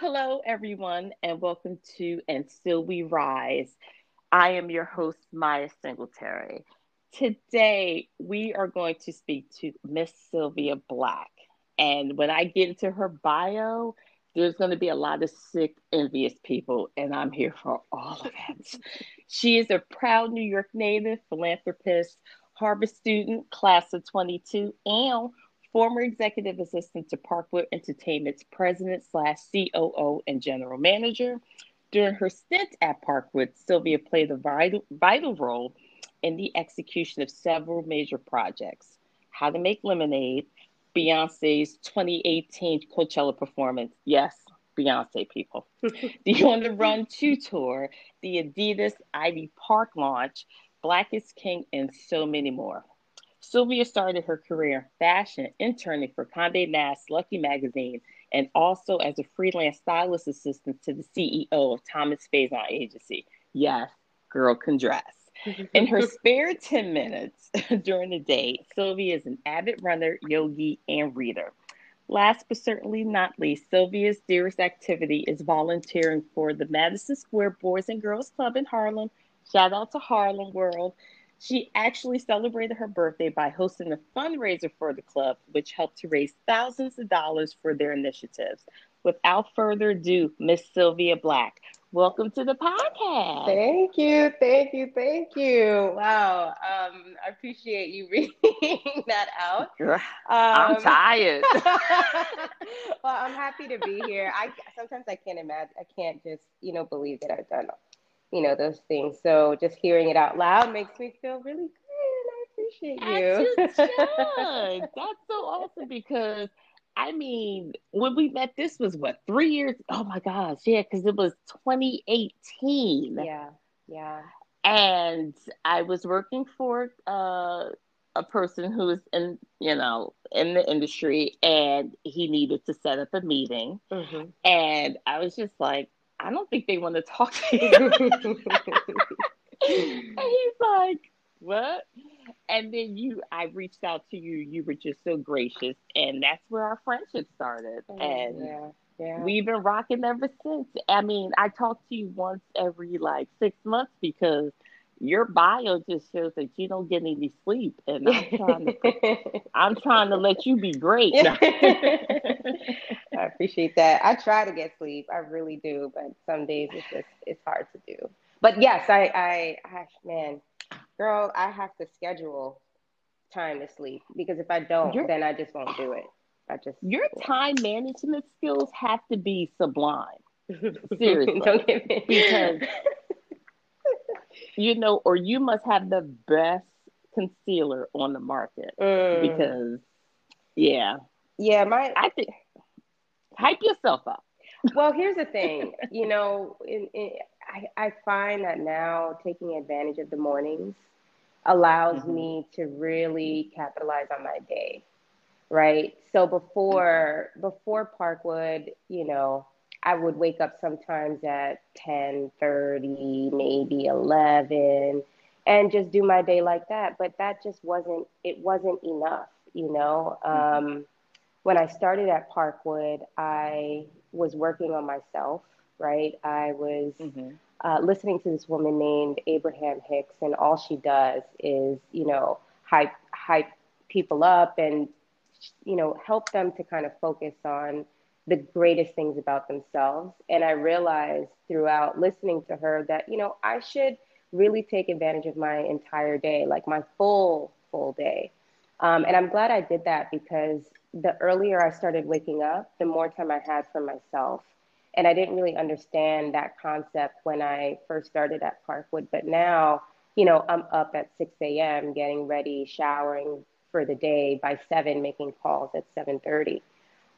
Hello, everyone, and welcome to And Still We Rise. I am your host, Maya Singletary. Today, we are going to speak to Miss Sylvia Black. And when I get into her bio, there's going to be a lot of sick, envious people, and I'm here for all of it. she is a proud New York native, philanthropist, Harvard student, class of 22, and former executive assistant to Parkwood Entertainment's president slash COO and general manager. During her stint at Parkwood, Sylvia played a vital, vital role in the execution of several major projects How to Make Lemonade, Beyonce's 2018 Coachella performance. Yes, Beyonce people. the On the Run 2 tour, the Adidas Ivy Park launch, Black is King, and so many more. Sylvia started her career in fashion, interning for Condé Nast Lucky Magazine, and also as a freelance stylist assistant to the CEO of Thomas Faison Agency. Yes, girl can dress. In her spare 10 minutes during the day, Sylvia is an avid runner, yogi, and reader. Last but certainly not least, Sylvia's dearest activity is volunteering for the Madison Square Boys and Girls Club in Harlem. Shout out to Harlem World. She actually celebrated her birthday by hosting a fundraiser for the club, which helped to raise thousands of dollars for their initiatives. Without further ado, Miss Sylvia Black, welcome to the podcast. Thank you, thank you, thank you. Wow, um, I appreciate you reading that out. Um, I'm tired. well, I'm happy to be here. I sometimes I can't imagine, I can't just you know believe that I've done you know, those things. So just hearing it out loud makes me feel really good. And I appreciate you. That's so awesome because I mean, when we met, this was what three years? Oh my gosh, yeah, because it was 2018. Yeah, yeah. And I was working for uh, a person who was in, you know, in the industry, and he needed to set up a meeting, mm-hmm. and I was just like, I don't think they want to talk to you. and he's like, what? And then you, I reached out to you. You were just so gracious, and that's where our friendship started. Oh, and yeah, yeah. we've been rocking ever since. I mean, I talk to you once every like six months because your bio just shows that you don't get any sleep, and I'm trying to, I'm trying to let you be great. I appreciate that. I try to get sleep, I really do, but some days it's just it's hard to do. But yes, I, I, I man, girl, I have to schedule time to sleep because if I don't, your, then I just won't do it. I just your time management skills have to be sublime. Seriously, don't get me because you know, or you must have the best concealer on the market mm. because, yeah, yeah, my I think hype yourself up. well, here's the thing, you know, in, in, I I find that now taking advantage of the mornings allows mm-hmm. me to really capitalize on my day right so before before parkwood you know I would wake up sometimes at 10 30, maybe 11, and just do my day like that. But that just wasn't, it wasn't enough, you know? Mm-hmm. Um, when I started at Parkwood, I was working on myself, right? I was mm-hmm. uh, listening to this woman named Abraham Hicks, and all she does is, you know, hype, hype people up and, you know, help them to kind of focus on the greatest things about themselves. And I realized throughout listening to her that, you know, I should really take advantage of my entire day, like my full, full day. Um, and I'm glad I did that because the earlier I started waking up, the more time I had for myself. And I didn't really understand that concept when I first started at Parkwood. But now, you know, I'm up at 6 a.m., getting ready, showering for the day by 7, making calls at 7.30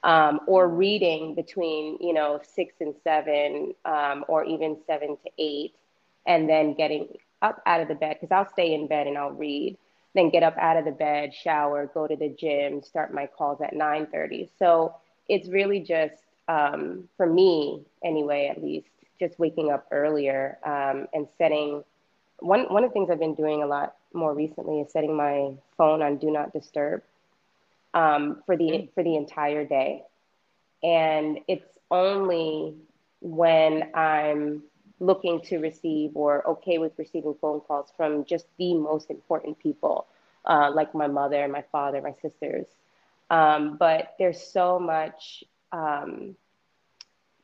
um, or reading between you know six and seven um, or even seven to eight and then getting up out of the bed because i'll stay in bed and i'll read. Then get up out of the bed shower go to the gym start my calls at 9.30 so it's really just um, for me anyway at least just waking up earlier um, and setting one, one of the things i've been doing a lot more recently is setting my phone on do not disturb um, for the mm. for the entire day. And it's only when I'm looking to receive or okay with receiving phone calls from just the most important people, uh, like my mother, my father, my sisters. Um, but there's so much um,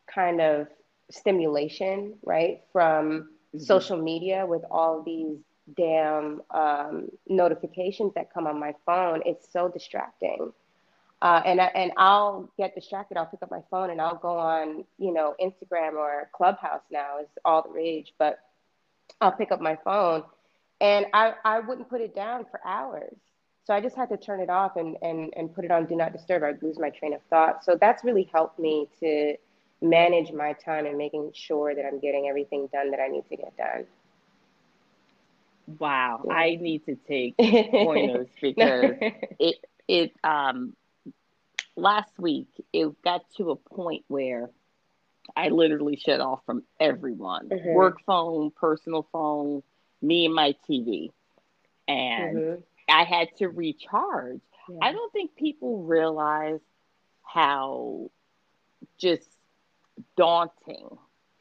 kind of stimulation, right, from mm-hmm. social media with all these damn um, notifications that come on my phone. It's so distracting. Uh, and I, and I'll get distracted. I'll pick up my phone and I'll go on, you know, Instagram or Clubhouse now is all the rage. But I'll pick up my phone, and I I wouldn't put it down for hours. So I just had to turn it off and and and put it on do not disturb. I'd lose my train of thought. So that's really helped me to manage my time and making sure that I'm getting everything done that I need to get done. Wow, yeah. I need to take pointers because it it um last week it got to a point where I literally shut off from everyone mm-hmm. work phone, personal phone, me and my TV. And mm-hmm. I had to recharge. Yeah. I don't think people realize how just daunting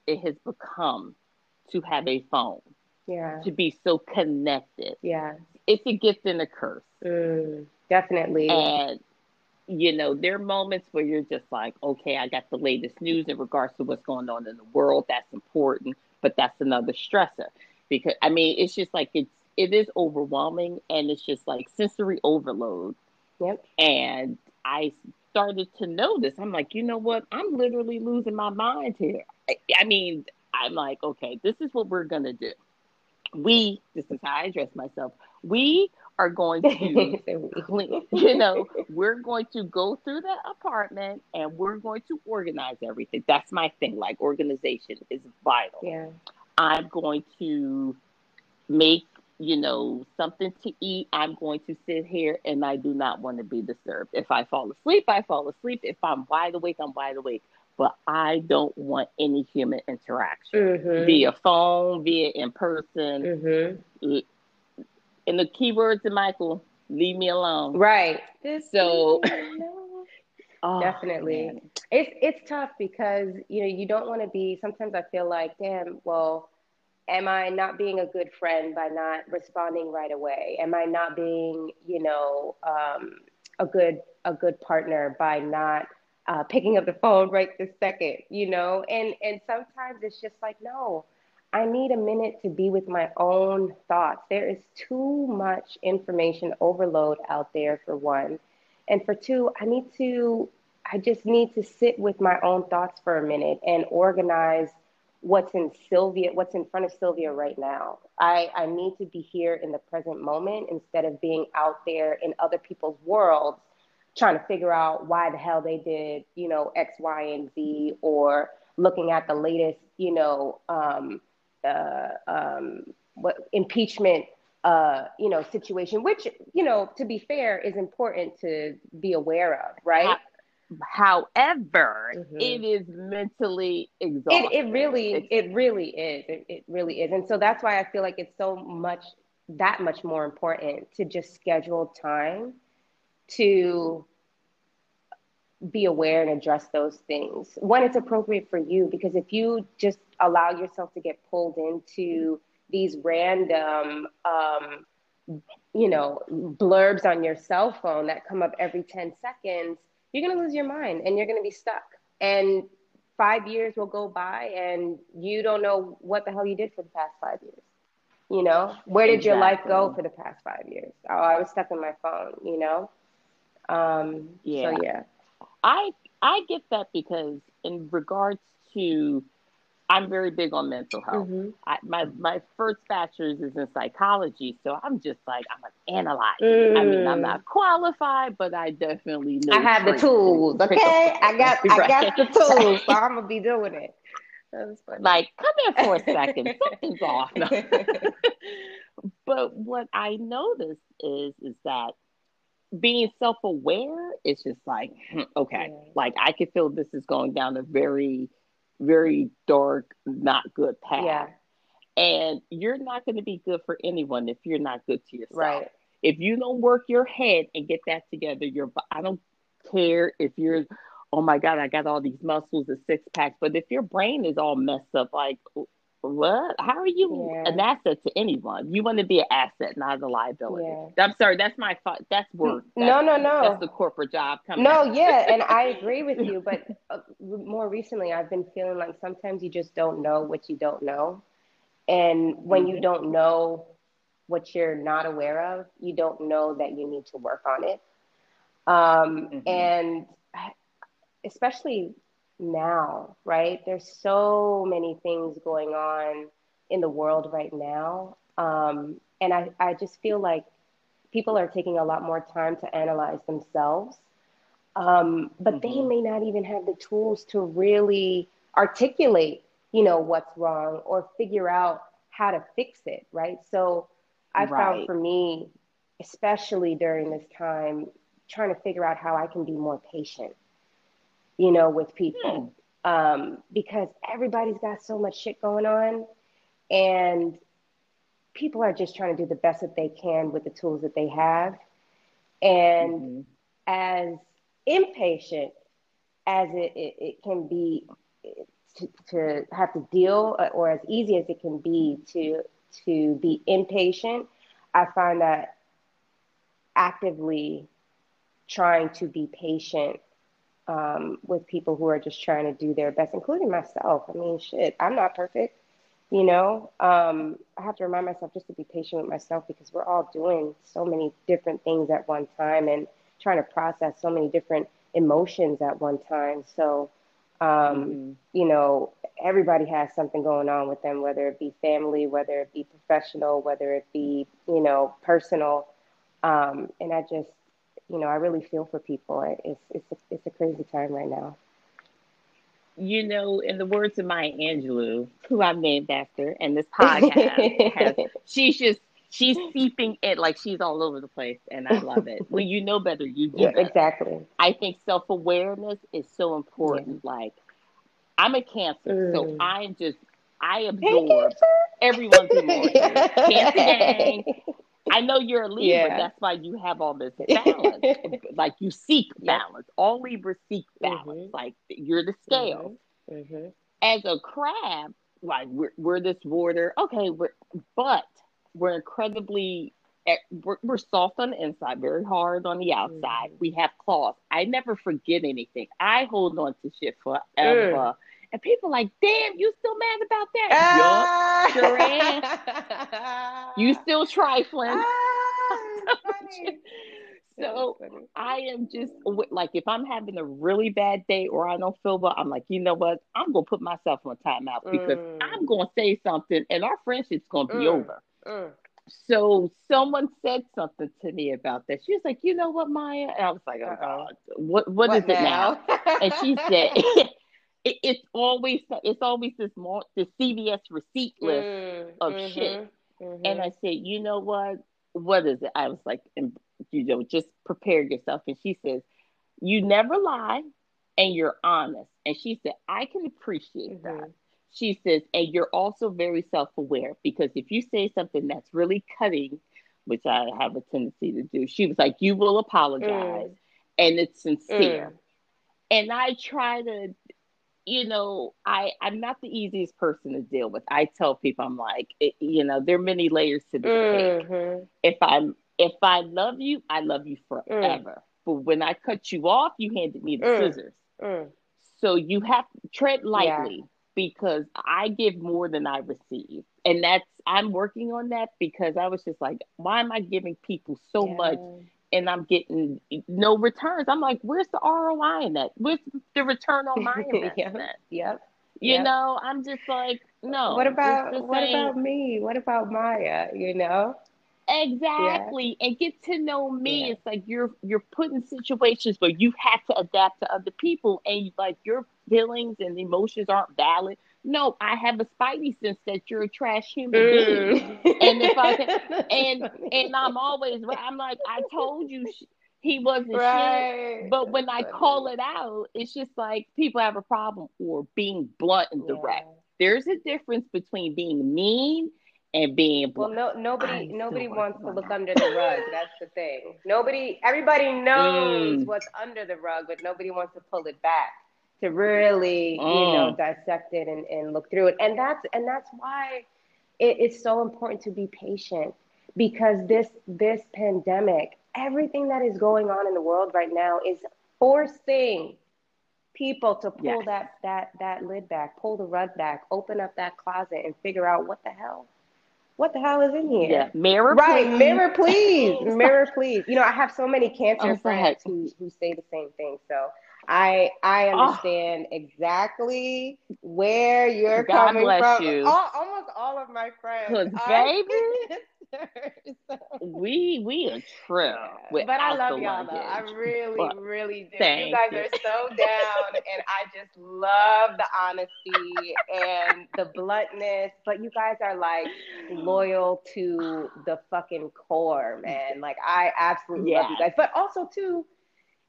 it has become to have a phone. Yeah. To be so connected. Yeah. It's a gift and a curse. Mm, definitely. And you know, there are moments where you're just like, okay, I got the latest news in regards to what's going on in the world. That's important, but that's another stressor because I mean, it's just like it's it is overwhelming and it's just like sensory overload. Yep. And I started to notice, I'm like, you know what? I'm literally losing my mind here. I, I mean, I'm like, okay, this is what we're gonna do. We, this is how I address myself. We are going to you know, we're going to go through the apartment and we're going to organize everything. That's my thing. Like organization is vital. Yeah. I'm going to make, you know, something to eat. I'm going to sit here and I do not want to be disturbed. If I fall asleep, I fall asleep. If I'm wide awake, I'm wide awake. But I don't want any human interaction mm-hmm. via phone, via in person. Mm-hmm and the key keywords to Michael, leave me alone. Right. So oh, definitely. Man. It's it's tough because you know you don't want to be sometimes I feel like, damn, well, am I not being a good friend by not responding right away? Am I not being, you know, um, a good a good partner by not uh, picking up the phone right this second, you know? And and sometimes it's just like, no, I need a minute to be with my own thoughts. There is too much information overload out there, for one. And for two, I need to, I just need to sit with my own thoughts for a minute and organize what's in Sylvia, what's in front of Sylvia right now. I, I need to be here in the present moment instead of being out there in other people's worlds trying to figure out why the hell they did, you know, X, Y, and Z, or looking at the latest, you know, um, uh, um, what impeachment uh, you know situation, which you know to be fair is important to be aware of, right? However, mm-hmm. it is mentally exhausting. It, it really, it's, it really is. It, it really is, and so that's why I feel like it's so much that much more important to just schedule time to be aware and address those things when it's appropriate for you. Because if you just allow yourself to get pulled into these random, um, you know, blurbs on your cell phone that come up every 10 seconds, you're going to lose your mind and you're going to be stuck. And five years will go by and you don't know what the hell you did for the past five years. You know, where did exactly. your life go for the past five years? Oh, I was stuck in my phone, you know? Um, yeah. So, yeah. I I get that because in regards to I'm very big on mental health. Mm-hmm. I, my my first bachelor's is in psychology, so I'm just like I'm an analyzer. Mm. I mean, I'm not mm. qualified, but I definitely know. I have the tools. Okay, I got I got the tools, so I'm gonna be doing it. Like, come here for a second. Something's off. But what I noticed is is that being self aware it's just like, hmm, okay, yeah. like I can feel this is going down a very, very dark, not good path. Yeah. And you're not going to be good for anyone if you're not good to yourself. Right. If you don't work your head and get that together, you're, I don't care if you're oh my God, I got all these muscles and six packs. But if your brain is all messed up, like, what? How are you yeah. an asset to anyone? You want to be an asset, not a liability. Yeah. I'm sorry, that's my thought. That's work. That's, no, no, no. That's the corporate job coming. No, yeah, and I agree with you. But uh, more recently, I've been feeling like sometimes you just don't know what you don't know, and when mm-hmm. you don't know what you're not aware of, you don't know that you need to work on it. Um, mm-hmm. And especially now, right? There's so many things going on in the world right now. Um, and I, I just feel like people are taking a lot more time to analyze themselves. Um, but mm-hmm. they may not even have the tools to really articulate, you know, what's wrong or figure out how to fix it, right? So I right. found for me, especially during this time, trying to figure out how I can be more patient you know, with people. Hmm. Um, because everybody's got so much shit going on and people are just trying to do the best that they can with the tools that they have. And mm-hmm. as impatient as it, it, it can be to, to, have to deal or as easy as it can be to to be impatient, I find that actively trying to be patient um, with people who are just trying to do their best, including myself. I mean, shit, I'm not perfect. You know, um, I have to remind myself just to be patient with myself because we're all doing so many different things at one time and trying to process so many different emotions at one time. So, um, mm-hmm. you know, everybody has something going on with them, whether it be family, whether it be professional, whether it be, you know, personal. Um, and I just, you know, I really feel for people. It's it's a, it's a crazy time right now. You know, in the words of Maya Angelou, who I'm named after, and this podcast, has, she's just she's seeping it like she's all over the place, and I love it. when you know better, you do. Yeah, exactly. I think self awareness is so important. Yeah. Like, I'm a Cancer, mm. so I'm just I absorb everyone's emotions. Cancer I know you're a Libra. Yeah. That's why you have all this balance. like you seek balance. All Libras seek balance. Mm-hmm. Like you're the scale. Mm-hmm. mm-hmm. As a crab, like we're, we're this water. Okay, we're, but we're incredibly eh, we're, we're, soft on the inside, very hard on the outside. Mm-hmm. We have claws. I never forget anything. I hold on to shit forever. Mm. And people like, damn, you still mad about that? Uh, sure am. you still trifling. Uh, so I am just like, if I'm having a really bad day or I don't feel well, I'm like, you know what? I'm gonna put myself on timeout because mm. I'm gonna say something, and our friendship's gonna be mm. over. Mm. So someone said something to me about that. She was like, "You know what, Maya?" And I was like, "Oh God, what what, what is now? it now?" and she said, it, it's always it's always this more the CVS receipt list mm, of mm-hmm, shit. Mm-hmm. And I said, you know what? What is it? I was like, you know, just prepare yourself. And she says, you never lie and you're honest. And she said, I can appreciate mm-hmm. that. She says, and you're also very self aware because if you say something that's really cutting, which I have a tendency to do, she was like, you will apologize mm. and it's sincere. Mm. And I try to you know, I I'm not the easiest person to deal with. I tell people I'm like, it, you know, there are many layers to this mm-hmm. cake. If I'm if I love you, I love you forever. Mm. But when I cut you off, you handed me the mm. scissors. Mm. So you have to tread lightly yeah. because I give more than I receive. And that's I'm working on that because I was just like, why am I giving people so yeah. much and I'm getting no returns. I'm like, where's the ROI in that? Where's the return on my investment? yep. yep. You yep. know, I'm just like, no. What about what about me? What about Maya? You know? Exactly. Yeah. And get to know me. Yeah. It's like you're you're put in situations where you have to adapt to other people and like your feelings and emotions aren't valid no, I have a spidey sense that you're a trash human mm. being. and if I and and I'm always I'm like I told you he wasn't right. shit. But when I call it out, it's just like people have a problem or being blunt and direct. Yeah. There's a difference between being mean and being well no nobody I'm nobody wants to look under the rug that's the thing nobody everybody knows mm. what's under the rug but nobody wants to pull it back to really mm. you know mm. dissect it and, and look through it and that's and that's why it, it's so important to be patient because this this pandemic everything that is going on in the world right now is forcing people to pull yes. that that that lid back, pull the rug back, open up that closet, and figure out what the hell, what the hell is in here. Yeah, mirror, right? Please. Mirror, please, mirror, please. You know, I have so many cancer oh, friends who who say the same thing. So I I oh. understand oh. exactly where you're God coming from. You. All, almost all of my friends, baby. we we a trip. but I love y'all though. I really, but really do. You guys you. are so down, and I just love the honesty and the bluntness. But you guys are like loyal to the fucking core, man. Like I absolutely love you guys. But also too,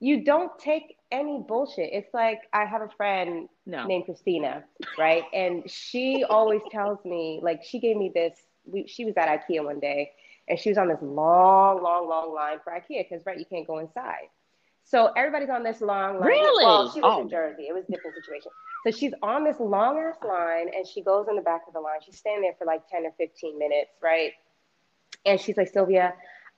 you don't take any bullshit. It's like I have a friend no. named Christina, right? And she always tells me, like, she gave me this we, she was at IKEA one day and she was on this long, long, long line for IKEA because right, you can't go inside. So everybody's on this long line. Really? Well, she was oh. in Jersey. It was a different situation. So she's on this long ass line and she goes in the back of the line. She's standing there for like 10 or 15 minutes, right? And she's like, Sylvia,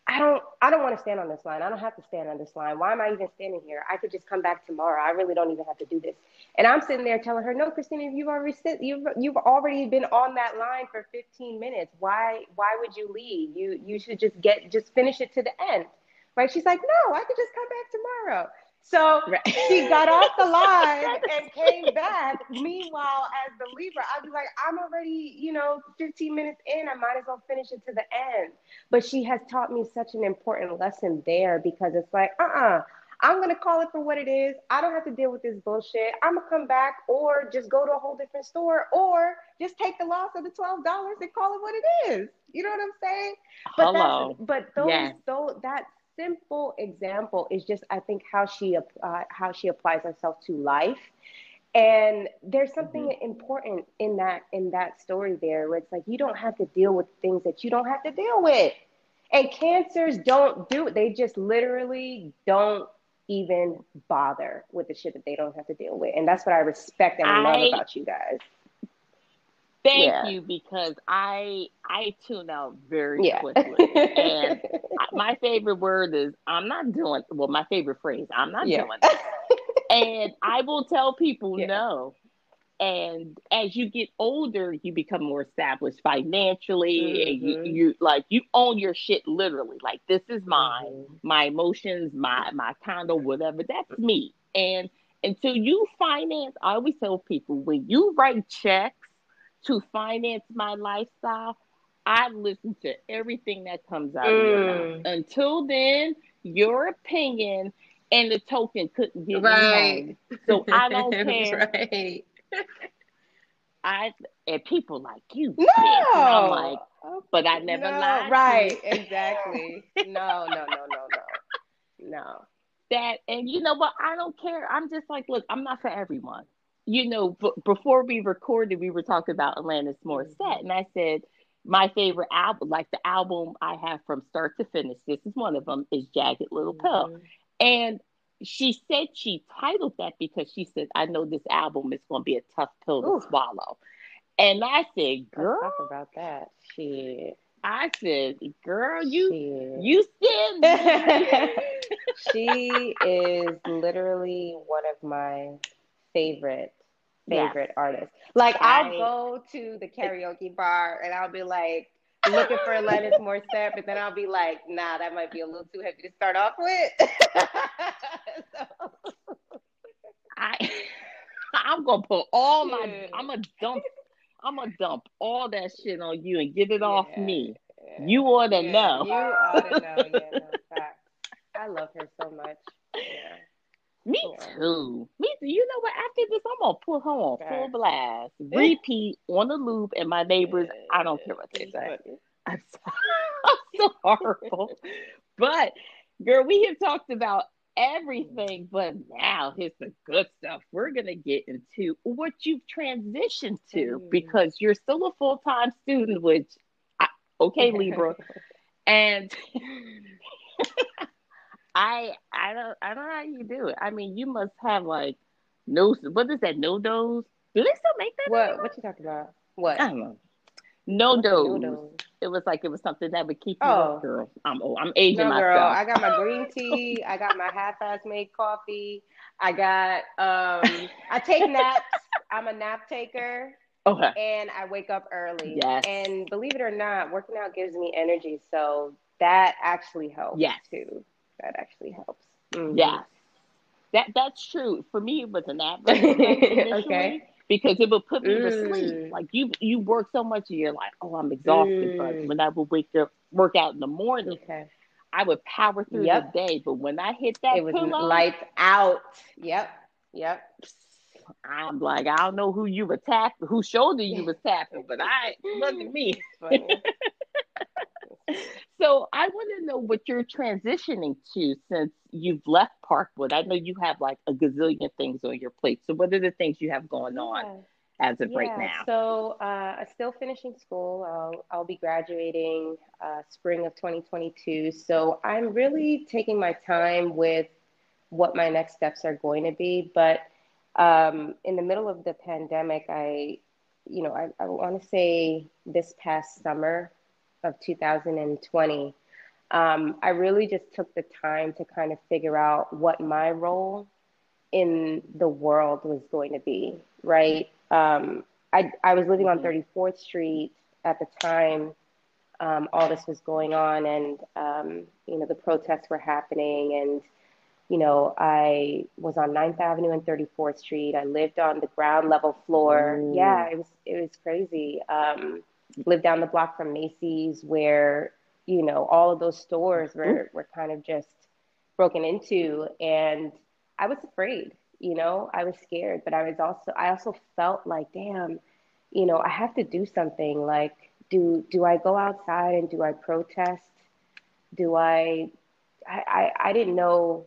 I don't I don't want to stand on this line. I don't have to stand on this line. Why am I even standing here? I could just come back tomorrow. I really don't even have to do this. And I'm sitting there telling her, "No, Christina, you've already sit, you've you've already been on that line for 15 minutes. Why why would you leave? You you should just get just finish it to the end." Right? She's like, "No, I could just come back tomorrow." So right. she got off the line and came back. Meanwhile, as the leaver, I'd be like, I'm already, you know, 15 minutes in. I might as well finish it to the end. But she has taught me such an important lesson there because it's like, uh uh-uh, uh, i am going to call it for what it is. I don't have to deal with this bullshit. I'm going to come back or just go to a whole different store or just take the loss of the $12 and call it what it is. You know what I'm saying? But Hello. but those, yes. those, that simple example is just I think how she uh, how she applies herself to life. And there's something mm-hmm. important in that in that story there where it's like you don't have to deal with things that you don't have to deal with. And cancers don't do it. They just literally don't even bother with the shit that they don't have to deal with. And that's what I respect and I, love about you guys. Thank yeah. you because I I tune out very yeah. quickly. and my favorite word is I'm not doing well, my favorite phrase, I'm not yeah. doing it. and I will tell people no. And as you get older, you become more established financially. Mm-hmm. And you, mm-hmm. you like you own your shit literally. Like this is mine, mm-hmm. my emotions, my my condo, whatever. That's me. And until you finance, I always tell people when you write checks to finance my lifestyle, I listen to everything that comes out mm. of your mouth. Mm. Until then, your opinion and the token couldn't get right. me home. So I don't care. right. I and people like you. No, I'm like, but I never no, lied. Right, exactly. no, no, no, no, no, no. That and you know what? I don't care. I'm just like, look, I'm not for everyone you know, b- before we recorded, we were talking about Alanis Morissette, and I said my favorite album, like the album I have from start to finish, this is one of them, is Jagged Little Pill, mm-hmm. and she said she titled that because she said, "I know this album is going to be a tough pill to Ooh. swallow," and I said, "Girl, Let's talk about that." Shit. I said, "Girl, you Shit. you said she is literally one of my favorite favorite yes. artist. Like I'll go to the karaoke bar and I'll be like looking for Alanis Morissette, but then I'll be like, nah, that might be a little too heavy to start off with. so. I I'm gonna put all my I'm gonna dump I'm gonna dump all that shit on you and get it yeah, off me. Yeah, you ought to yeah, know. You ought to know. Yeah, no. I love her so much. Yeah. Me too. Me too. You know what? After this, I'm gonna put her on full blast, repeat on the loop, and my neighbors. I don't care what they say. I'm so, I'm so horrible. but girl, we have talked about everything, but now here's the good stuff. We're gonna get into what you've transitioned to mm. because you're still a full time student, which I, Okay, Libra. and I I don't I don't know how you do it. I mean, you must have like no what is that? NoDoz? Do they still make that? What anymore? what you talking about? What? I don't know. NoDoz. no dose. It was like it was something that would keep you oh. up, girl. I'm oh, I'm aging no, myself. Girl, I got my green tea. I got my half-ass made coffee. I got um I take naps. I'm a nap taker. Okay. And I wake up early. Yes. And believe it or not, working out gives me energy. So that actually helps yes. too. That actually helps. Mm-hmm. Yeah. That that's true. For me it was a nap okay. because it would put me mm. to sleep. Like you you work so much and you're like, oh I'm exhausted. Mm. But when I would wake up work out in the morning, okay. I would power through yep. the day. But when I hit that it was pillow, lights out. Yep. Yep. I'm like, I don't know who you were tapping, whose shoulder you was tapping, but I look at me. so I want to know what you're transitioning to since you've left Parkwood. I know you have like a gazillion things on your plate. So what are the things you have going on as of yeah, right now? So uh, I'm still finishing school. I'll, I'll be graduating uh, spring of 2022. So I'm really taking my time with what my next steps are going to be. But um, in the middle of the pandemic, I, you know, I, I want to say this past summer of 2020, um, I really just took the time to kind of figure out what my role in the world was going to be, right? Um, I, I was living on 34th mm-hmm. Street at the time um, all this was going on, and um, you know the protests were happening, and you know I was on 9th Avenue and 34th Street. I lived on the ground level floor. Ooh. Yeah, it was it was crazy. Lived down the block from Macy's, where you know all of those stores mm-hmm. were were kind of just broken into, and I was afraid. You know, I was scared, but I was also I also felt like, damn, you know, I have to do something. Like, do do I go outside and do I protest? Do I? I I, I didn't know.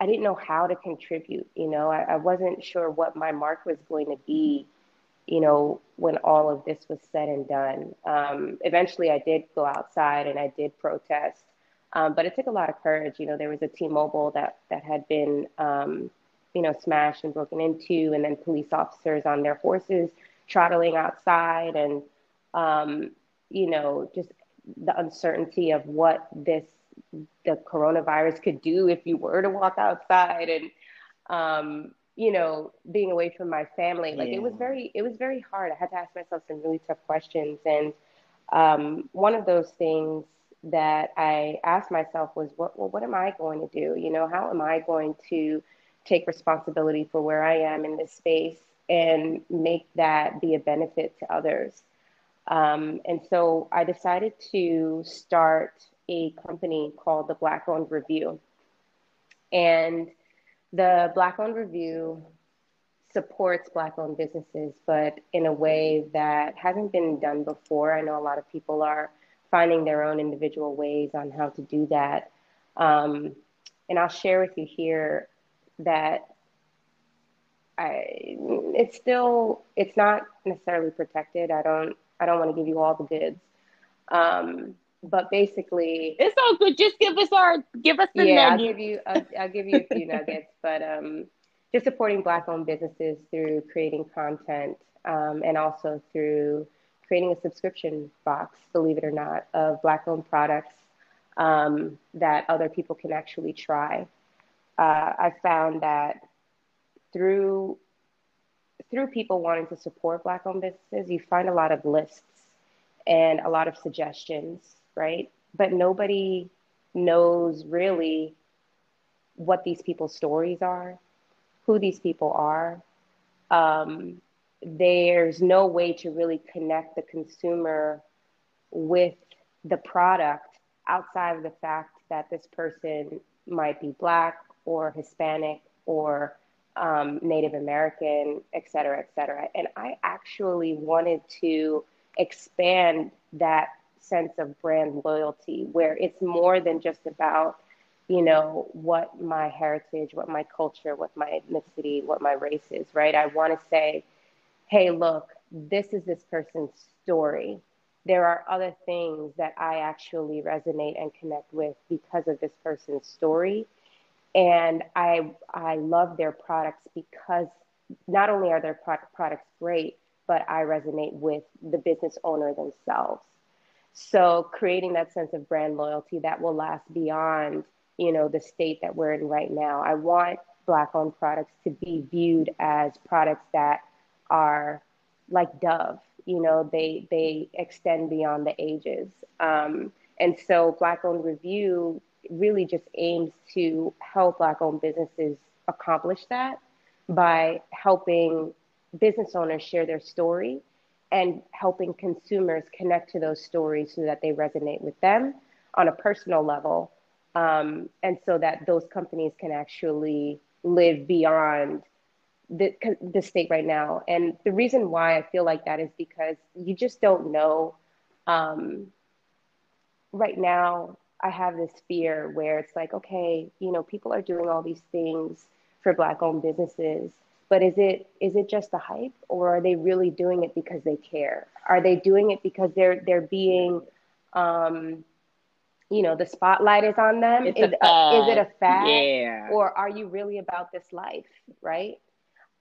I didn't know how to contribute. You know, I, I wasn't sure what my mark was going to be. You know, when all of this was said and done. Um, eventually, I did go outside and I did protest. Um, but it took a lot of courage. You know, there was a T-Mobile that that had been um, you know, smashed and broken into, and then police officers on their horses trottling outside, and um, you know, just the uncertainty of what this the coronavirus could do if you were to walk outside, and um, you know, being away from my family, like yeah. it was very, it was very hard. I had to ask myself some really tough questions, and um, one of those things that I asked myself was, what, well, what am I going to do? You know, how am I going to take responsibility for where I am in this space and make that be a benefit to others. Um, and so I decided to start a company called the Black Owned Review. And the Black Owned Review supports Black owned businesses, but in a way that hasn't been done before. I know a lot of people are finding their own individual ways on how to do that. Um, and I'll share with you here that I it's still it's not necessarily protected. I don't I don't want to give you all the goods. Um, but basically, it's all good. Just give us our give us the yeah. I'll give you I'll, I'll give you a few nuggets, but um, just supporting Black-owned businesses through creating content um, and also through creating a subscription box, believe it or not, of Black-owned products um, that other people can actually try uh, I found that through through people wanting to support Black-owned businesses, you find a lot of lists and a lot of suggestions, right? But nobody knows really what these people's stories are, who these people are. Um, there's no way to really connect the consumer with the product outside of the fact that this person might be Black or Hispanic or um, Native American, et cetera, et cetera. And I actually wanted to expand that sense of brand loyalty where it's more than just about, you know, what my heritage, what my culture, what my ethnicity, what my race is, right? I want to say, hey, look, this is this person's story. there are other things that I actually resonate and connect with because of this person's story. And I, I love their products because not only are their pro- products great, but I resonate with the business owner themselves. So creating that sense of brand loyalty that will last beyond, you know, the state that we're in right now. I want black owned products to be viewed as products that are like Dove, you know, they they extend beyond the ages. Um, and so Black Owned Review really just aims to help Black owned businesses accomplish that by helping business owners share their story and helping consumers connect to those stories so that they resonate with them on a personal level. Um, and so that those companies can actually live beyond the, the state right now. And the reason why I feel like that is because you just don't know. Um, right now, I have this fear where it's like, okay, you know, people are doing all these things for Black owned businesses, but is it is it just a hype, or are they really doing it because they care? Are they doing it because they're they're being um, you know the spotlight is on them It's is, a uh, is it a fad. Yeah. or are you really about this life right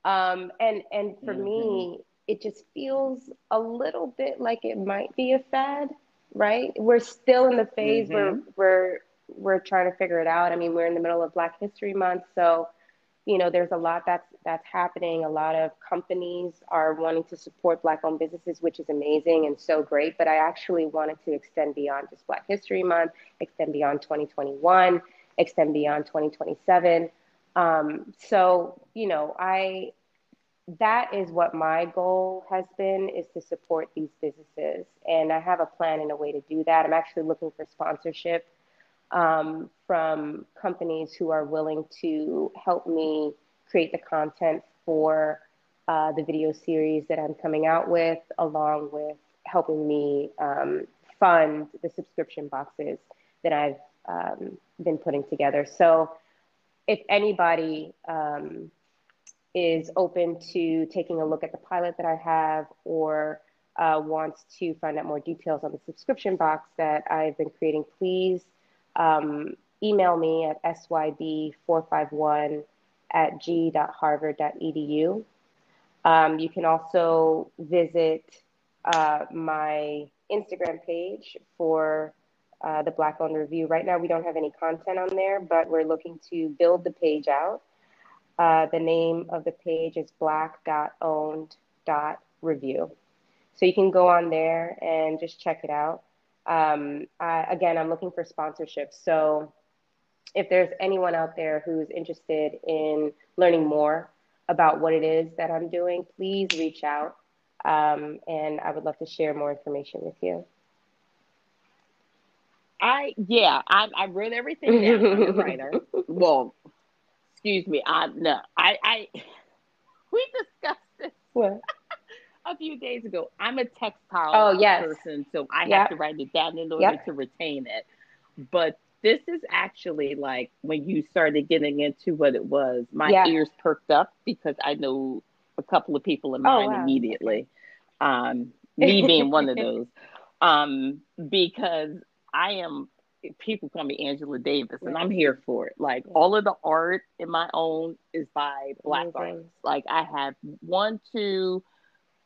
um, and and for Mhm. me it just feels a little bit like it might be a fad right we're still in the phase where we're we're trying to figure it out i mean we're in the middle of black history month so you know there's a lot that's that's happening. A lot of companies are wanting to support black owned businesses which is amazing and so great but i actually wanted to extend beyond just black history month extend beyond 2021 extend beyond 2027 um, so you know i that is what my goal has been is to support these businesses and i have a plan and a way to do that. I'm actually looking for sponsorship um, from companies who are willing to help me create the content for uh, the video series that I'm coming out with, along with helping me um, fund the subscription boxes that I've um, been putting together. So, if anybody um, is open to taking a look at the pilot that I have or uh, wants to find out more details on the subscription box that I've been creating, please um, email me at syb451 at g.harvard.edu. Um, you can also visit uh, my Instagram page for uh, the Black Owned Review. Right now, we don't have any content on there, but we're looking to build the page out. Uh, the name of the page is black.owned.review. So you can go on there and just check it out. Um, I, again, I'm looking for sponsorships. So if there's anyone out there who's interested in learning more about what it is that I'm doing, please reach out. Um, and I would love to share more information with you. I yeah, I I wrote everything down. I'm a writer. Well, excuse me. I no, I I we discussed this What? a few days ago. I'm a textile Oh, yes. person, so I Yep. have to write it down in order Yep. to retain it. But this is actually like when you started getting into what it was, my Yeah. ears perked up because I know a couple of people in Oh, mind wow. immediately. Um, me being one of those. Um, because I am people call me Angela Davis and I'm here for it. Like all of the art in my own is by black Amazing. artists. Like I have one, two,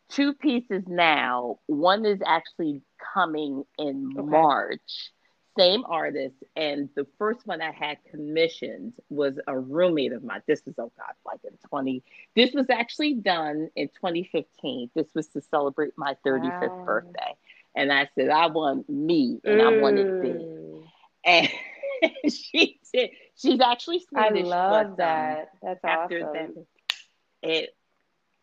two pieces now. One is actually coming in Okay. March. Same artist, and the first one I had commissioned was a roommate of mine. This was oh god, like in twenty. This was actually done in 2015. This was to celebrate my 35th Wow. birthday, and I said I want me, and I want it big. Mm, And she did. She's actually I love but, um, that. That's after awesome. that, it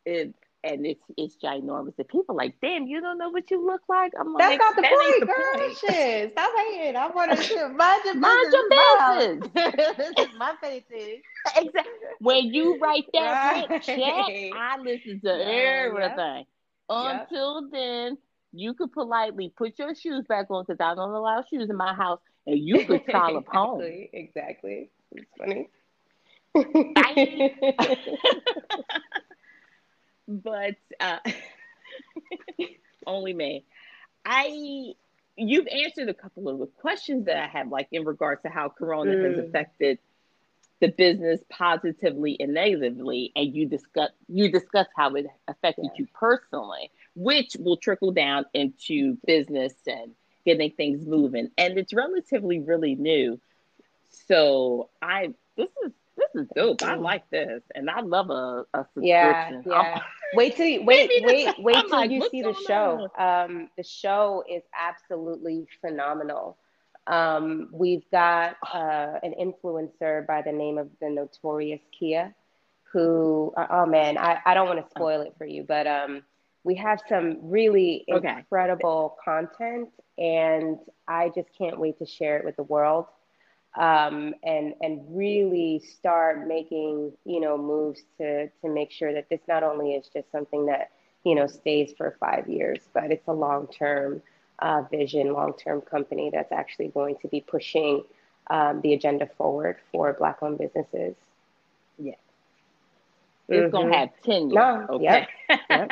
it and it's it's ginormous. And people are like, damn, you don't know what you look like. I'm like, That's like, not the that point, the girl. point. Shit, stop hating. I want to mind your Mind business. your house. this is my paycheck. exactly. When you write that rent check, I listen to yeah. everything. Yep. Until then, you could politely put your shoes back on because I don't allow shoes in my house, and you could trollop home. Exactly. Exactly. It's funny. But uh, only me. I you've answered a couple of the questions that I have, like in regards to how Corona mm. has affected the business positively and negatively, and you discuss you discuss how it affected yeah. you personally, which will trickle down into business and getting things moving. And it's relatively really new. So I this is this is dope. I like this, and I love a, a subscription. Yeah, yeah. wait till you, wait wait wait till like, you see the show. Um, the show is absolutely phenomenal. Um, we've got uh, an influencer by the name of the Notorious Kia, who uh, oh man, I, I don't want to spoil it for you, but um, we have some really okay. incredible content, and I just can't wait to share it with the world um, and and really start making you know moves to to make sure that this not only is just something that you know stays for five years, but it's a long term uh, vision, long term company that's actually going to be pushing um, the agenda forward for Black owned businesses. Yeah. It's mm-hmm. gonna have ten years. No, okay. Yep, yep.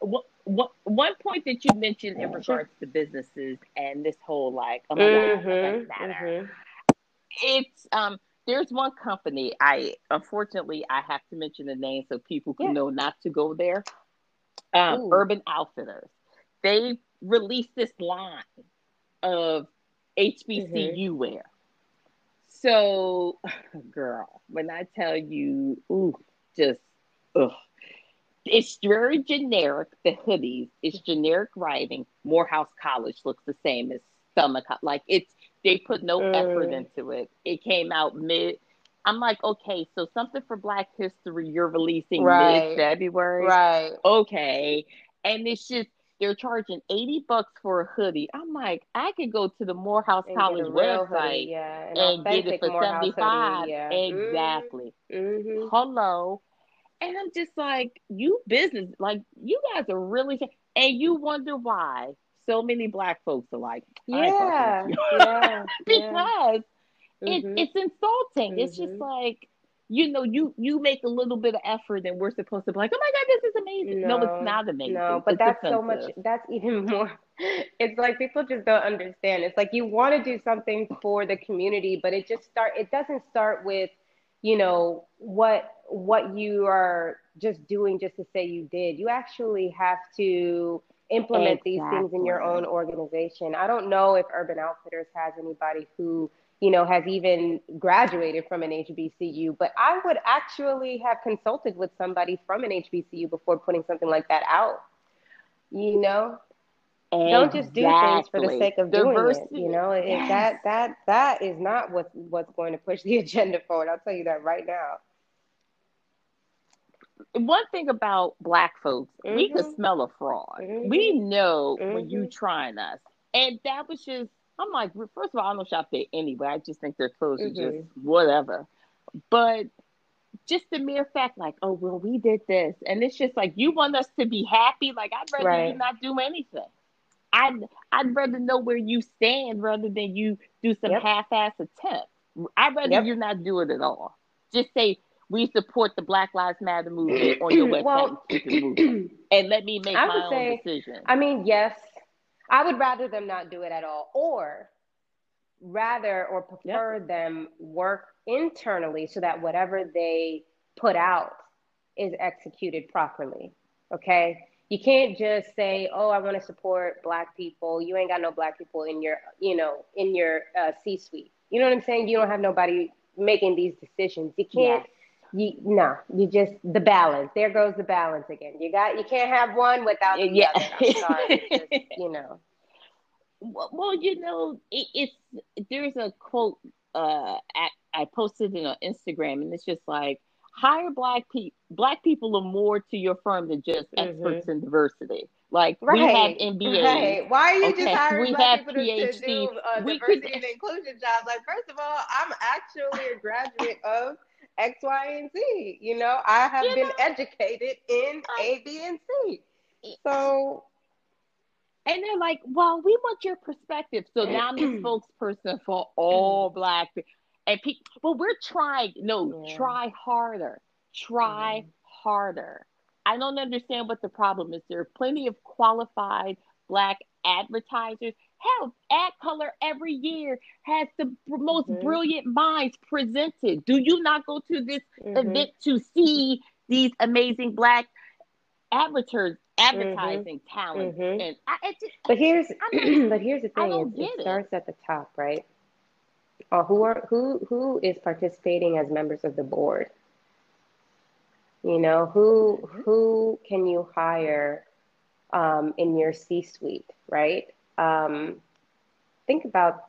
one, one point that you mentioned in regards to businesses and this whole like, oh my mm-hmm, God, matter. Mm-hmm it's um there's one company I unfortunately I have to mention the name so people can yeah. know not to go there. Um, Urban Outfitters. They released this line of HBCU mm-hmm. wear. So, girl, when I tell you, ooh, just ugh. It's very generic, the hoodies. It's generic writing. Morehouse College looks the same as Selma. Like it's they put no mm. effort into it. It came out mid. I'm like, okay, so something for Black History you're releasing right. mid February, right? Okay, and it's just they're charging 80 bucks for a hoodie. I'm like, I could go to the Morehouse and College website hoodie, yeah, and get it for 75. Yeah. Exactly. Mm-hmm. Hello. And I'm just like, you business, like you guys are really, and you wonder why so many black folks are like, yeah, yeah, because yeah. It, mm-hmm. it's insulting. Mm-hmm. It's just mm-hmm. like, you know, you you make a little bit of effort, and we're supposed to be like, oh my god, this is amazing. No, no it's not amazing. No, but it's that's offensive. so much. That's even more. It's like people just don't understand. It's like you want to do something for the community, but it just start. It doesn't start with, you know, what what you are just doing just to say you did. You actually have to implement exactly. these things in your own organization. I don't know if Urban Outfitters has anybody who, you know, has even graduated from an HBCU, but I would actually have consulted with somebody from an HBCU before putting something like that out. You know? Exactly. Don't just do things for the sake of Diversity. doing it. You know, yes. that that that is not what what's going to push the agenda forward. I'll tell you that right now one thing about black folks, mm-hmm. we can smell a fraud. Mm-hmm. We know when you mm-hmm. trying us. And that was just I'm like, first of all, I don't shop there anyway. I just think their clothes are just mm-hmm. whatever. But just the mere fact, like, oh well, we did this, and it's just like you want us to be happy. Like I'd rather right. you not do anything. I'd I'd rather know where you stand rather than you do some yep. half-ass attempt. I'd rather yep. you not do it at all. Just say we support the Black Lives Matter movement on your website well, and, let me make I my own say, decision. I mean, yes, I would rather them not do it at all, or rather or prefer yep. them work internally so that whatever they put out is executed properly. Okay. You can't just say, "Oh, I want to support Black people." You ain't got no Black people in your, you know, in your uh, C-suite. You know what I'm saying? You don't have nobody making these decisions. You can't. You no you just the balance there goes the balance again you got you can't have one without the yeah. other I'm sorry just, you know well, you know it, it's there's a quote uh I, I posted it on instagram and it's just like hire black people black people are more to your firm than just mm-hmm. experts in diversity like right. we have MBAs. Right. Why are you okay. just hiring we black have people PhD. to do uh, diversity could... and inclusion jobs? Like, first of all, I'm actually a graduate of X, Y, and Z. You know, I have you been know, educated in I, A, B, and C. So, and they're like, well, we want your perspective. So now I'm the spokesperson for all mm-hmm. black people. And people, well, we're trying, no, yeah. try harder. Try mm-hmm. harder. I don't understand what the problem is. There are plenty of qualified black advertisers. Hell, Ad Color every year has the most mm-hmm. brilliant minds presented. Do you not go to this mm-hmm. event to see these amazing black advertisers advertising mm-hmm. talent? Mm-hmm. And I, just, but here's not, but here's the thing: it, it starts at the top, right? Or who are who who is participating as members of the board? You know, who who can you hire um, in your C-suite, right? Um, think about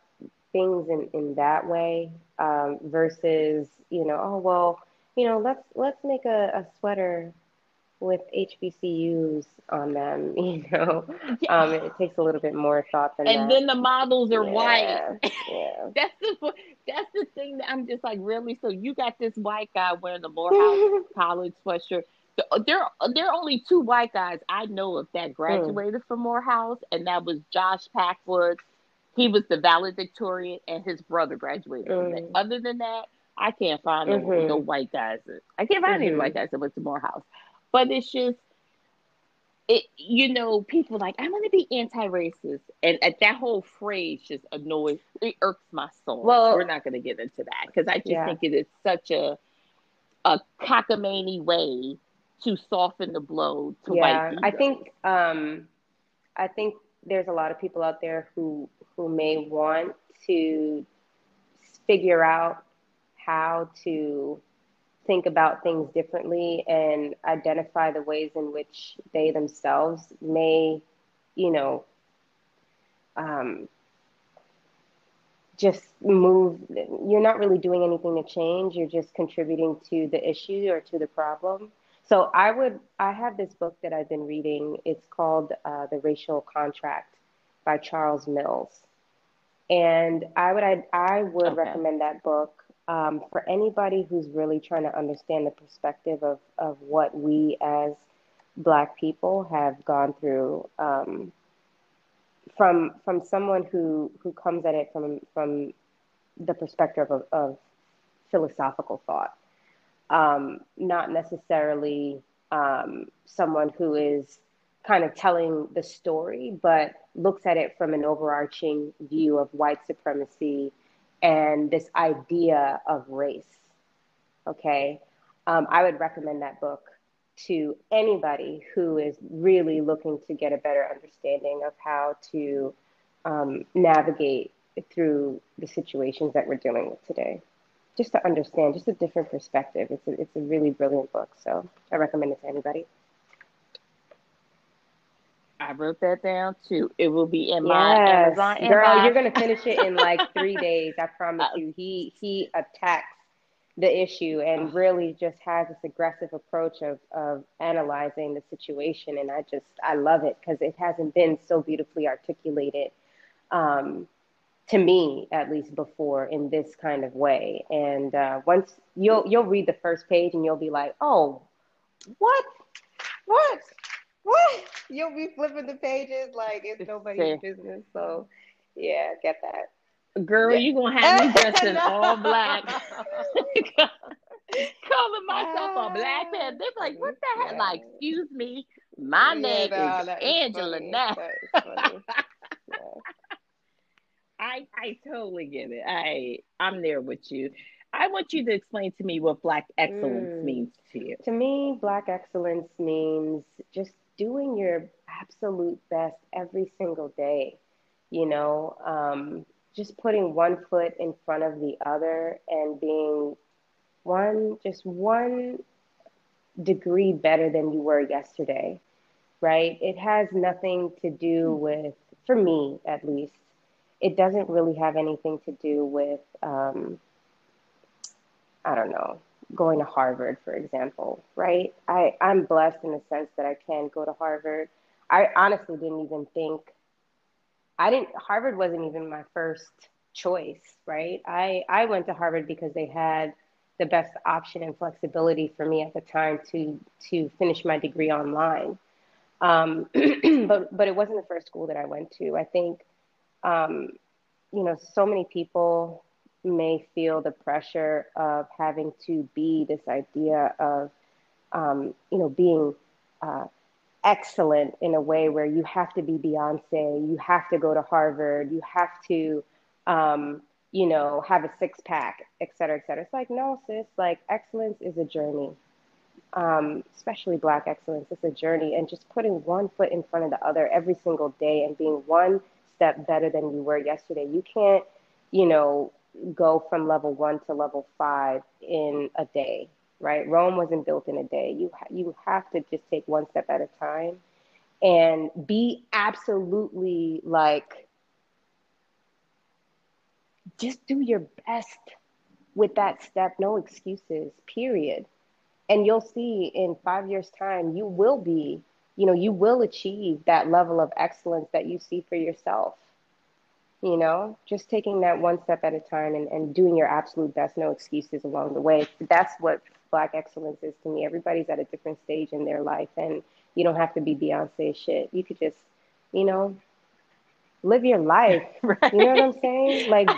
things in, in that way um, versus, you know, oh well, you know, let's let's make a, a sweater with HBCUs on them, you know, yeah. um, it takes a little bit more thought than and that. then the models are yeah. white. Yeah. that's the that's the thing that I'm just like really. So you got this white guy wearing the Morehouse College sweatshirt. There, there are only two white guys I know of that graduated mm. from Morehouse, and that was Josh Packwood. He was the valedictorian, and his brother graduated mm. from that. Other than that, I can't find mm-hmm. no, no, white guys. I can't find mm-hmm. any white guys that went to Morehouse. But it's just it you know, people like, I want to be anti racist. And at that whole phrase just annoys it irks my soul. Well we're not gonna get into that because I just yeah. think it is such a a cockamamie way to soften the blow to yeah, I think um I think there's a lot of people out there who who may want to figure out how to think about things differently and identify the ways in which they themselves may, you know, um, just move. You're not really doing anything to change. You're just contributing to the issue or to the problem. So I would, I have this book that I've been reading. It's called uh, The Racial Contract by Charles Mills. And I would, I, I would okay. recommend that book um, for anybody who's really trying to understand the perspective of, of what we as Black people have gone through um, from from someone who who comes at it from from the perspective of, of philosophical thought, um, not necessarily um, someone who is kind of telling the story, but looks at it from an overarching view of white supremacy and this idea of race. Okay. Um, I would recommend that book to anybody who is really looking to get a better understanding of how to um, navigate through the situations that we're dealing with today. Just to understand, just a different perspective. It's a, it's a really brilliant book. So I recommend it to anybody. I wrote that down too. It will be in yes. my Amazon inbox. Girl, you're gonna finish it in like three days. I promise uh, you. He he attacks the issue and really just has this aggressive approach of of analyzing the situation. And I just I love it because it hasn't been so beautifully articulated. Um, to me, at least before, in this kind of way, and uh, once you'll you'll read the first page and you'll be like, "Oh, what, what? what? You'll be flipping the pages like it's nobody's business. So, yeah, get that. Girl, yeah. you gonna have me dressed in all black. Calling myself a black man. They're like, what the hell? Like, excuse me, my yeah, name no, is Angela funny. now. I I totally get it. I I'm there with you. I want you to explain to me what black excellence mm. means to you. To me, black excellence means just doing your absolute best every single day, you know, um, just putting one foot in front of the other and being one, just one degree better than you were yesterday, right? It has nothing to do with, for me at least, it doesn't really have anything to do with, um, I don't know, going to Harvard, for example, right? I, I'm blessed in the sense that I can go to Harvard. I honestly didn't even think, I didn't, Harvard wasn't even my first choice, right? I, I went to Harvard because they had the best option and flexibility for me at the time to, to finish my degree online. Um, but, but it wasn't the first school that I went to. I think, um, you know, so many people may feel the pressure of having to be this idea of, um, you know, being uh, excellent in a way where you have to be Beyonce, you have to go to Harvard, you have to, um, you know, have a six pack, et cetera, et cetera. It's like, no, sis, like excellence is a journey, um, especially Black excellence. It's a journey. And just putting one foot in front of the other every single day and being one step better than you were yesterday. You can't, you know, go from level one to level five in a day right? Rome wasn't built in a day. You you have to just take one step at a time and be absolutely like just do your best with that step, no excuses, period. And you'll see in 5 years time you will be, you know, you will achieve that level of excellence that you see for yourself you know? Just taking that one step at a time and, and doing your absolute best no excuses along the way. That's what black excellence is to me. Everybody's at a different stage in their life and you don't have to be beyonce shit. You could just you know live your life. Right. you know what i'm saying? Like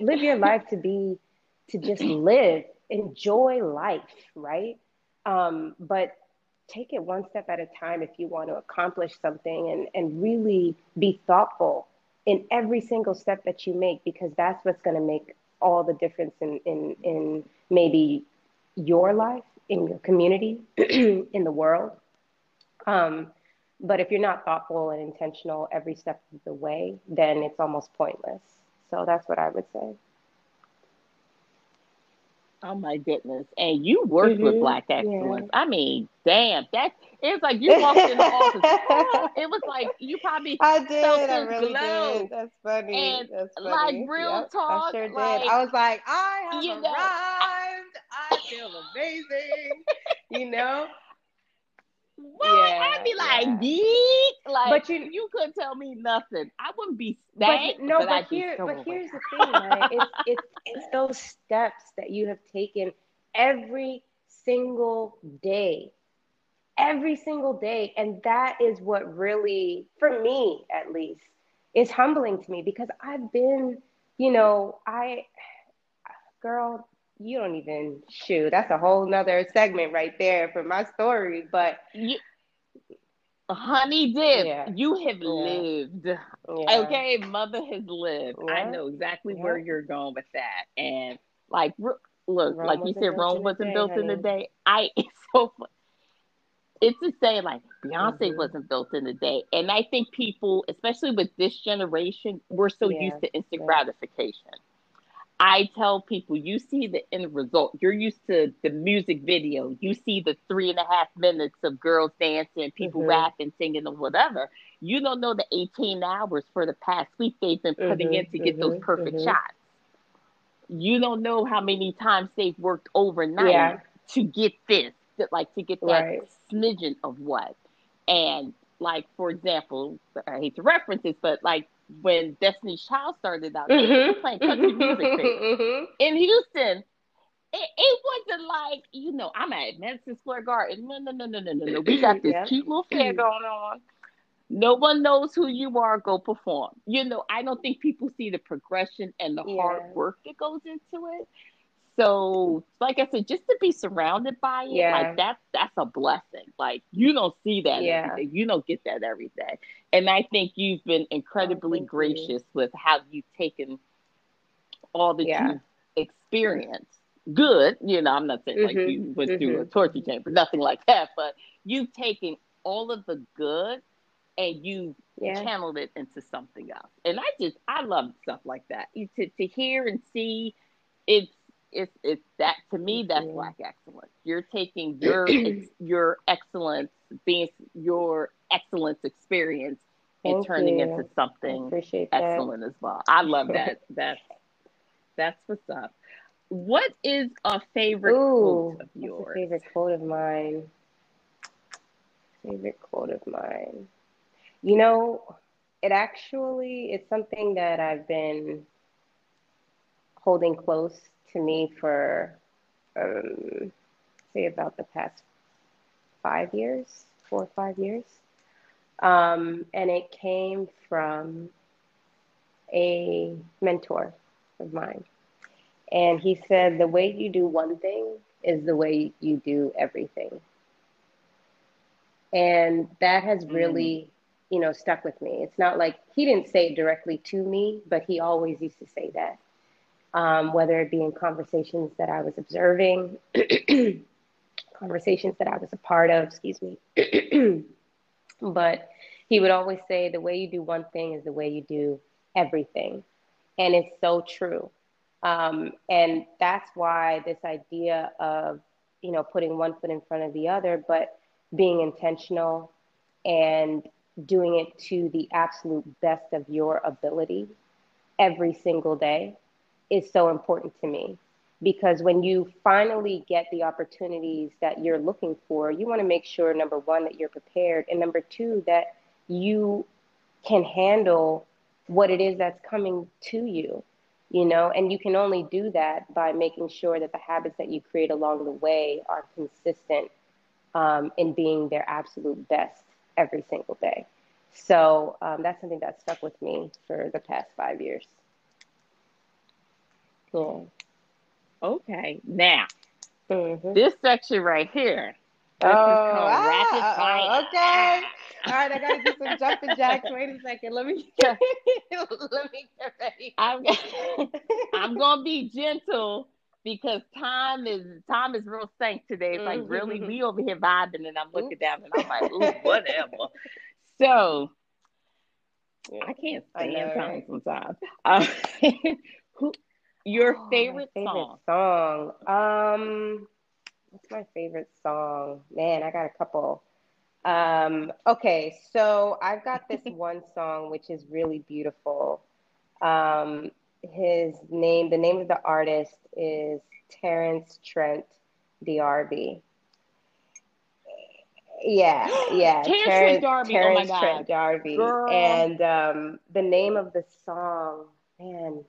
live your life to be to just live enjoy life right? Um, but take it one step at a time if you want to accomplish something and, and really be thoughtful in every single step that you make because that's what's going to make all the difference in, in, in maybe your life, in your community, in the world. Um, but if you're not thoughtful and intentional every step of the way, then it's almost pointless. So that's what I would say. Oh my goodness. And you worked mm-hmm. with Black Excellence. Yeah. I mean, damn, that it was like you walked in the office. it was like you probably I did, I really glow. did. That's funny. And That's funny. like real yep, talk. I sure did. Like, I was like, I have you know, arrived. I feel amazing. you know? What? Yeah, I'd be like, yeah. like, but you you couldn't tell me nothing. I wouldn't be stank, but, no, but, but here, so but here's the thing, right? it's, it's it's those steps that you have taken every single day, every single day, and that is what really, for me at least, is humbling to me because I've been, you know, I, girl, you don't even shoot. That's a whole nother segment right there for my story. But you, honey dip, yeah. you have yeah. lived. Yeah. Okay, mother has lived. I know exactly where you're going with that. And like, look, Rome like you said, Rome wasn't day, built honey. in a day. I it's so. It's the same. Like Beyonce mm-hmm. wasn't built in a day, and I think people, especially with this generation, we're so used to instant gratification I tell people, you see the end result. You're used to the music video. You see the three and a half minutes of girls dancing, people mm-hmm. rapping, singing, or whatever. You don't know the 18 hours for the past week they've been putting mm-hmm. in to get mm-hmm. those perfect mm-hmm. shots. You don't know how many times they've worked overnight yeah. to get this, like to get that right. smidgen of what. And like, for example, I hate to reference this, but like when Destiny's Child started out, mm-hmm. playing country music mm-hmm. in Houston. It, it, wasn't like, you know, I'm at Madison Square Garden. No, no, no, no, no, no, no. We got this cute little fair going on. No one knows who you are. Go perform. You know, I don't think people see the progression and the yeah. hard work that goes into it. So, like I said, just to be surrounded by it, yeah. like that's that's a blessing. Like you don't see that yeah. every day. You don't get that every day. And I think you've been incredibly oh, gracious you. with how you've taken all that yeah. you've experienced. Good, you know, I'm not saying mm-hmm. like you went mm-hmm. through a torture chamber, nothing like that, but you've taken all of the good and you yeah. channeled it into something else. And I just I love stuff like that. To to hear and see it's it's it's that to me that's yeah. black excellence. You're taking your your excellence, being your excellence experience, and Thank turning you. into something excellent that. as well. I love that. that's that's what's up. What is a favorite Ooh, quote of yours? favorite quote of mine. Favorite quote of mine. You know, it actually it's something that I've been holding close to me for, um, say, about the past five years, four or five years. Um, and it came from a mentor of mine. And he said, The way you do one thing is the way you do everything. And that has mm. really, you know, stuck with me. It's not like he didn't say it directly to me, but he always used to say that. Um, whether it be in conversations that I was observing, conversations that I was a part of, excuse me. but he would always say, the way you do one thing is the way you do everything. And it's so true. Um, and that's why this idea of, you know, putting one foot in front of the other, but being intentional and doing it to the absolute best of your ability every single day is so important to me. Because when you finally get the opportunities that you're looking for, you want to make sure, number one, that you're prepared, and number two, that you can handle what it is that's coming to you you know? And you can only do that by making sure that the habits that you create along the way are consistent um, in being their absolute best every single day. So um, that's something that stuck with me for the past five years yeah okay now mm-hmm. this section right here this oh, ah, okay. All right, I gotta do some jumping jacks. Wait a second. Let me get, let me get ready. I'm, I'm gonna be gentle because time is time is real sank today. It's like mm-hmm. really we over here vibing, and I'm looking Oops. down, and I'm like, ooh, whatever. so I can't stand I time sometimes. Um, who, your oh, favorite, favorite song? song? Um, what's my favorite song? Man, I got a couple. Um, okay, so I've got this one song which is really beautiful. Um, his name, the name of the artist is Terence Trent D'Arby. Yeah, yeah. Trent D'Arby. Oh my God. Trent D'Arby. Girl. And um, the name of the song, man,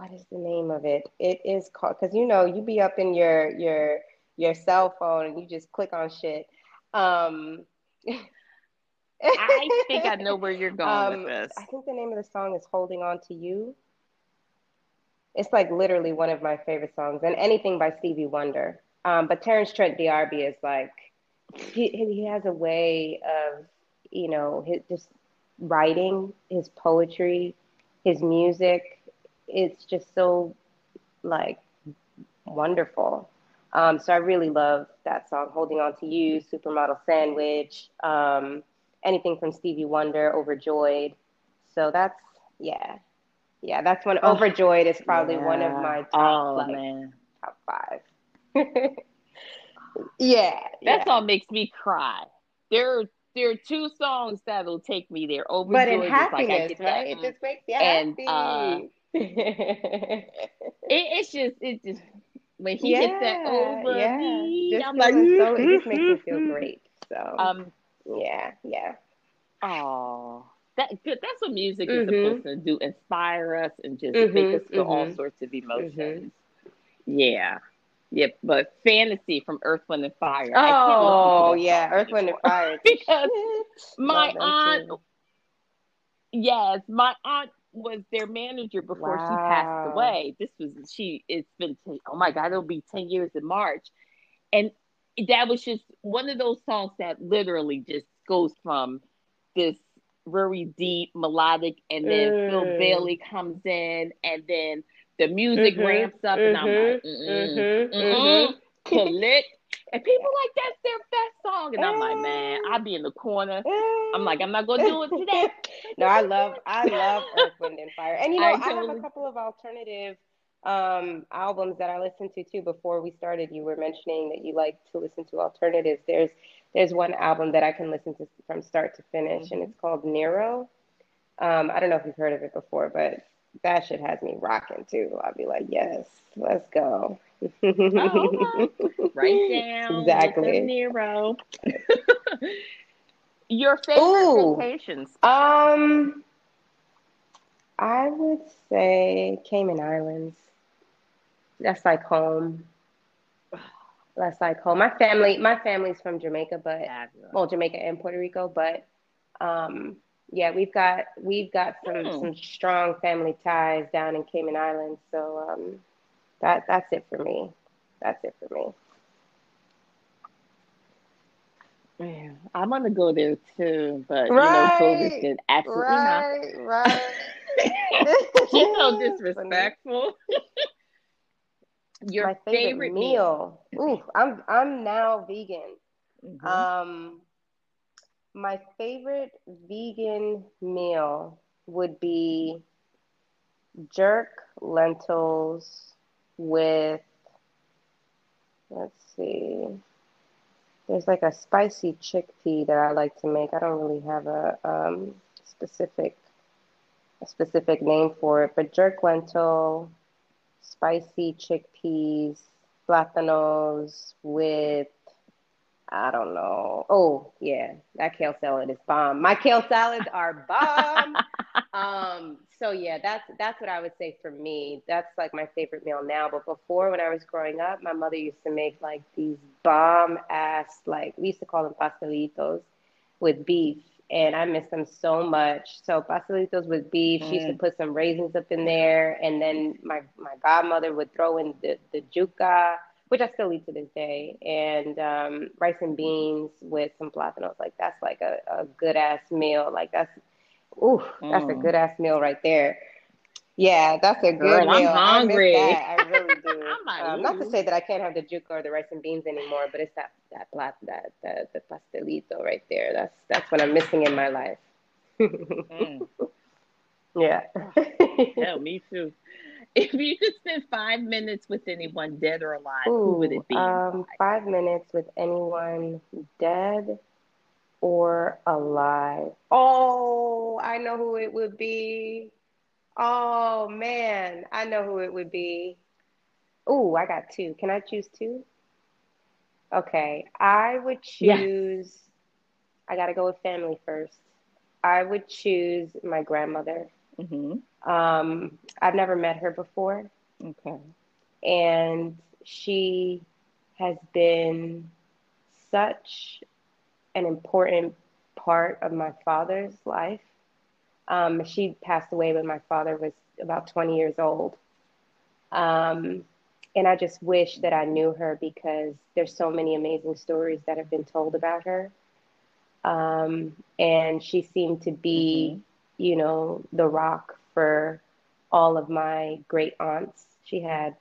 what is the name of it? It is called because you know you be up in your your your cell phone and you just click on shit. Um, I think I know where you're going um, with this. I think the name of the song is Holding On to You. It's like literally one of my favorite songs, and anything by Stevie Wonder. Um, but Terence Trent D'Arby is like, he, he has a way of, you know, his, just writing, his poetry, his music. It's just so like wonderful. Um, so I really love that song, Holding On to You, Supermodel Sandwich, um, anything from Stevie Wonder, Overjoyed. So that's, yeah. Yeah, that's when Oh, Overjoyed is probably yeah. one of my top, oh, like, man. top five. yeah. That yeah. song makes me cry. There, there are two songs that'll take me there. Overjoyed but in happiness, like right? It just makes you happy. And, uh, it, it's just, it's just when he yeah, hits that over yeah. me, just I'm like, so, it just makes me feel great. So, um, yeah, yeah. Oh, that good. That's what music mm-hmm. is supposed to do: inspire us and just mm-hmm, make us feel mm-hmm. all sorts of emotions. Mm-hmm. Yeah. Yep, but fantasy from Earth, Wind, and Fire. Oh, yeah, Earth, Wind, and Fire. because my aunt, too. yes, my aunt was their manager before wow. she passed away. This was she. It's been oh my god, it'll be ten years in March, and that was just one of those songs that literally just goes from this very deep melodic, and then mm. Phil Bailey comes in, and then the music mm-hmm. ramps up, mm-hmm. and I'm like, mm-hmm. mm-hmm. And people like that's their best song. And I'm like, man, I'll be in the corner. I'm like, I'm not gonna do it today. no, I love I love Earth, Wind and Fire. And you know, I, totally... I have a couple of alternative um albums that I listened to too before we started. You were mentioning that you like to listen to alternatives. There's there's one album that I can listen to from start to finish mm-hmm. and it's called Nero. Um, I don't know if you've heard of it before, but that shit has me rocking too. I'll be like, yes, let's go. oh, right down. Exactly. Nero. Your favorite Ooh, vacations? Um, I would say Cayman Islands. That's like home. That's like home. My family, my family's from Jamaica, but well, Jamaica and Puerto Rico, but um, yeah, we've got we've got some mm. some strong family ties down in Cayman Islands. So um, that that's it for me. That's it for me. Yeah, I'm gonna go there too, but right, you know, COVID did absolutely right, not. Right, She's so disrespectful. Your My favorite, favorite meal. meal. Ooh, I'm I'm now vegan. Mm-hmm. Um, my favorite vegan meal would be jerk lentils with let's see there's like a spicy chickpea that I like to make. I don't really have a um, specific a specific name for it, but jerk lentil, spicy chickpeas, plátanos with I don't know. Oh yeah, that kale salad is bomb. My kale salads are bomb. um, so yeah, that's that's what I would say for me. That's like my favorite meal now. But before, when I was growing up, my mother used to make like these bomb ass like we used to call them pastelitos with beef, and I miss them so much. So pastelitos with beef. Mm. She used to mm. put some raisins up in there, and then my my godmother would throw in the the yuca which I still eat to this day, and um, rice and beans with some plátanos. Like that's like a, a good ass meal. Like that's, ooh, that's mm. a good ass meal right there. Yeah, that's a good Girl, meal. I'm hungry. I, I really do. um, not to say that I can't have the yuca or the rice and beans anymore, but it's that that plat that the, the pastelito right there. That's that's what I'm missing in my life. mm. Yeah. Hell, me too. If you could spend five minutes with anyone, dead or alive, Ooh, who would it be? Um, five minutes with anyone dead or alive. Oh, I know who it would be. Oh man, I know who it would be. Ooh, I got two. Can I choose two? Okay, I would choose. Yes. I got to go with family first. I would choose my grandmother. Mm-hmm. Um, I've never met her before. Okay. And she has been such an important part of my father's life. Um, she passed away when my father was about 20 years old. Um, and I just wish that I knew her because there's so many amazing stories that have been told about her. Um, and she seemed to be mm-hmm you know, the rock for all of my great aunts. She had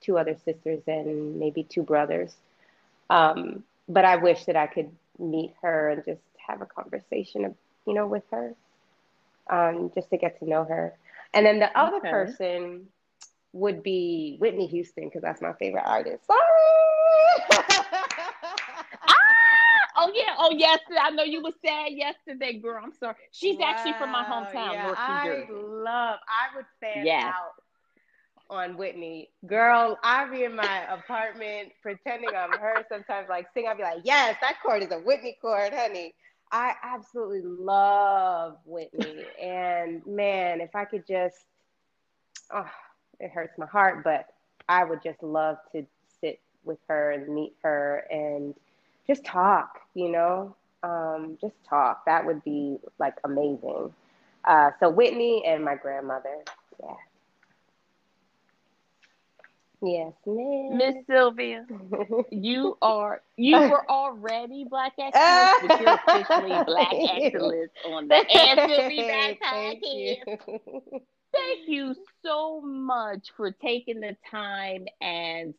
two other sisters and maybe two brothers. Um, but I wish that I could meet her and just have a conversation, you know, with her, um, just to get to know her. And then the other okay. person would be Whitney Houston because that's my favorite artist. Oh yeah. Oh yes. I know you were sad yesterday, girl. I'm sorry. She's wow. actually from my hometown, yeah, North I love. I would stand yes. out on Whitney. Girl, I be in my apartment pretending I'm her. Sometimes like sing. I'd be like, yes, that chord is a Whitney chord, honey. I absolutely love Whitney. and man, if I could just, oh, it hurts my heart, but I would just love to sit with her and meet her and just talk, you know, um, just talk. That would be like amazing. Uh, so Whitney and my grandmother, yeah. Yes, ma'am. Miss Sylvia, you are you were already black excellence, but you're officially black excellence on the Answer Me Back podcast. Thank you so much for taking the time and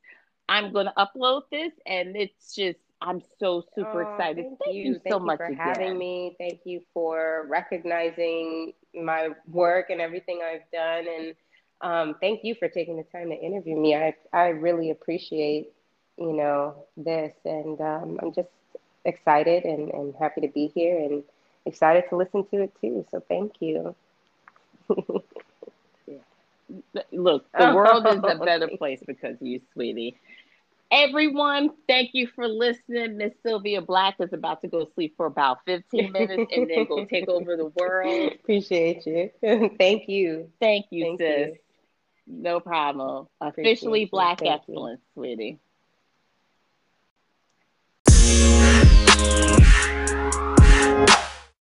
I'm gonna upload this and it's just I'm so super oh, excited. Thank, thank you. you. Thank so you much for again. having me. Thank you for recognizing my work and everything I've done, and um, thank you for taking the time to interview me. I I really appreciate you know this, and um, I'm just excited and, and happy to be here, and excited to listen to it too. So thank you. Look, the world is a better place because of you, sweetie. Everyone, thank you for listening. Miss Sylvia Black is about to go sleep for about 15 minutes and then go take over the world. Appreciate you. thank you. Thank you, thank sis. You. No problem. Appreciate Officially you. Black thank Excellence, you. sweetie.